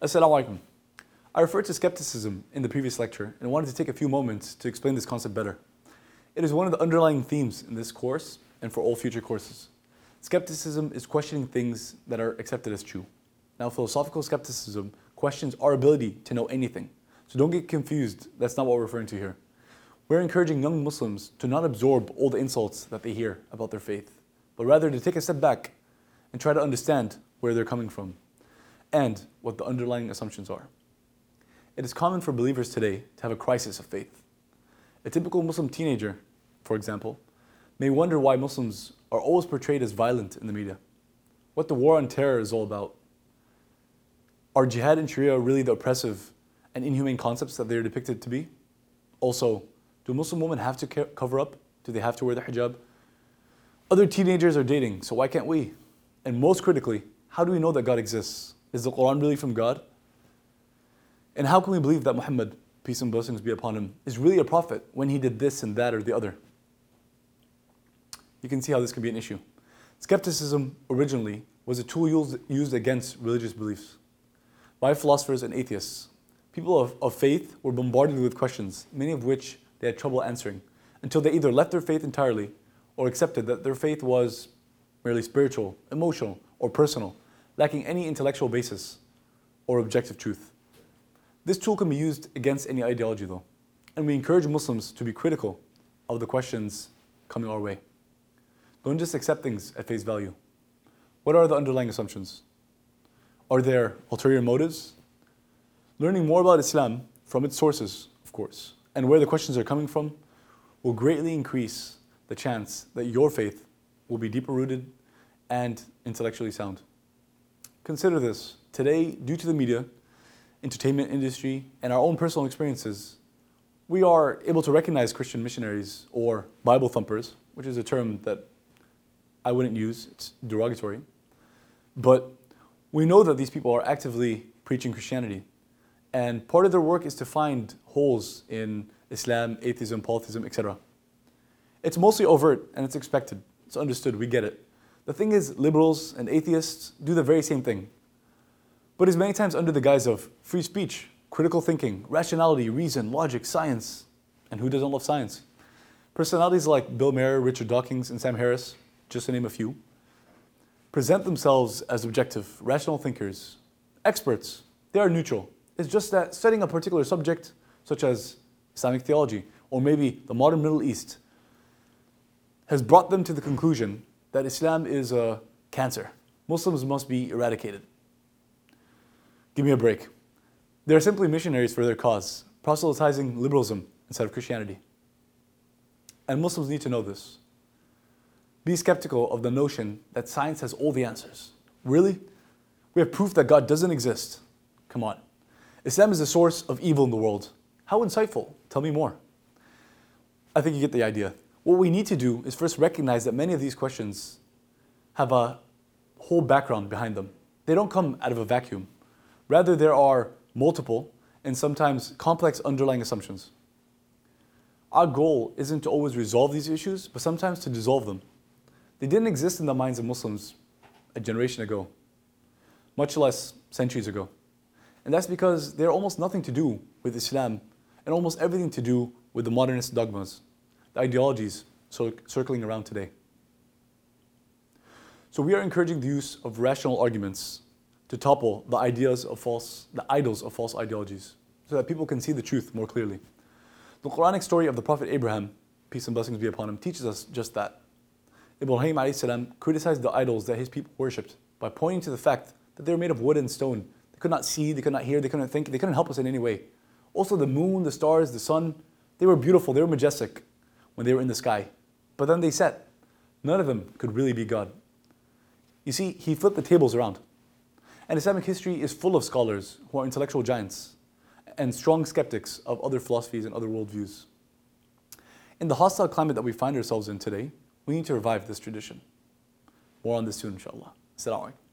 Assalamu alaikum. I referred to skepticism in the previous lecture and wanted to take a few moments to explain this concept better. It is one of the underlying themes in this course and for all future courses. Skepticism is questioning things that are accepted as true. Now, philosophical skepticism questions our ability to know anything. So don't get confused, that's not what we're referring to here. We're encouraging young Muslims to not absorb all the insults that they hear about their faith, but rather to take a step back and try to understand where they're coming from and what the underlying assumptions are. It is common for believers today to have a crisis of faith. A typical Muslim teenager, for example, may wonder why Muslims are always portrayed as violent in the media, what the war on terror is all about. Are jihad and Sharia really the oppressive and inhumane concepts that they're depicted to be? Also, do Muslim women have to cover up? Do they have to wear the hijab? Other teenagers are dating, so why can't we? And most critically, how do we know that God exists? Is the Quran really from God? And how can we believe that Muhammad, peace and blessings be upon him, is really a prophet when he did this and that or the other? You can see how this can be an issue. Skepticism originally was a tool used, against religious beliefs by philosophers and atheists. People of, of faith were bombarded with questions, many of which they had trouble answering, until they either left their faith entirely or accepted that their faith was merely spiritual, emotional, or personal, lacking any intellectual basis or objective truth. This tool can be used against any ideology, though, and we encourage Muslims to be critical of the questions coming our way. Don't just accept things at face value. What are the underlying assumptions? Are there ulterior motives? Learning more about Islam from its sources, of course, and where the questions are coming from will greatly increase the chance that your faith will be deeper rooted and intellectually sound. Consider this. Today, due to the media, entertainment industry, and our own personal experiences, we are able to recognize Christian missionaries or Bible thumpers, which is a term that I wouldn't use, it's derogatory. But we know that these people are actively preaching Christianity. And part of their work is to find holes in Islam, atheism, polytheism, etc. It's mostly overt and it's expected. It's understood, we get it. The thing is, liberals and atheists do the very same thing. But it's many times under the guise of free speech, critical thinking, rationality, reason, logic, science. And who doesn't love science? Personalities like Bill Maher, Richard Dawkins, and Sam Harris, just to name a few, present themselves as objective, rational thinkers, experts. They are neutral. It's just that studying a particular subject, such as Islamic theology, or maybe the modern Middle East, has brought them to the conclusion that Islam is a cancer. Muslims must be eradicated. Give me a break. They are simply missionaries for their cause, proselytizing liberalism instead of Christianity. And Muslims need to know this. Be skeptical of the notion that science has all the answers. Really? We have proof that God doesn't exist. Come on. Islam is the source of evil in the world. How insightful. Tell me more. I think you get the idea. What we need to do is first recognize that many of these questions have a whole background behind them. They don't come out of a vacuum. Rather, there are multiple and sometimes complex underlying assumptions. Our goal isn't to always resolve these issues, but sometimes to dissolve them. They didn't exist in the minds of Muslims a generation ago, much less centuries ago. And that's because they're almost nothing to do with Islam and almost everything to do with the modernist dogmas ideologies circling around today. So we are encouraging the use of rational arguments to topple the ideas of false, the idols of false ideologies, so that people can see the truth more clearly. The Quranic story of the Prophet Abraham, peace and blessings be upon him, teaches us just that. Ibrahim salam criticized the idols that his people worshipped by pointing to the fact that they were made of wood and stone. They could not see, they could not hear, they couldn't think, they couldn't help us in any way. Also, the moon, the stars, the sun, they were beautiful, they were majestic, when they were in the sky. But then they set. None of them could really be God. You see, he flipped the tables around. And Islamic history is full of scholars who are intellectual giants and strong skeptics of other philosophies and other worldviews. In the hostile climate that we find ourselves in today, we need to revive this tradition. More on this soon, inshallah. Assalamu alaikum.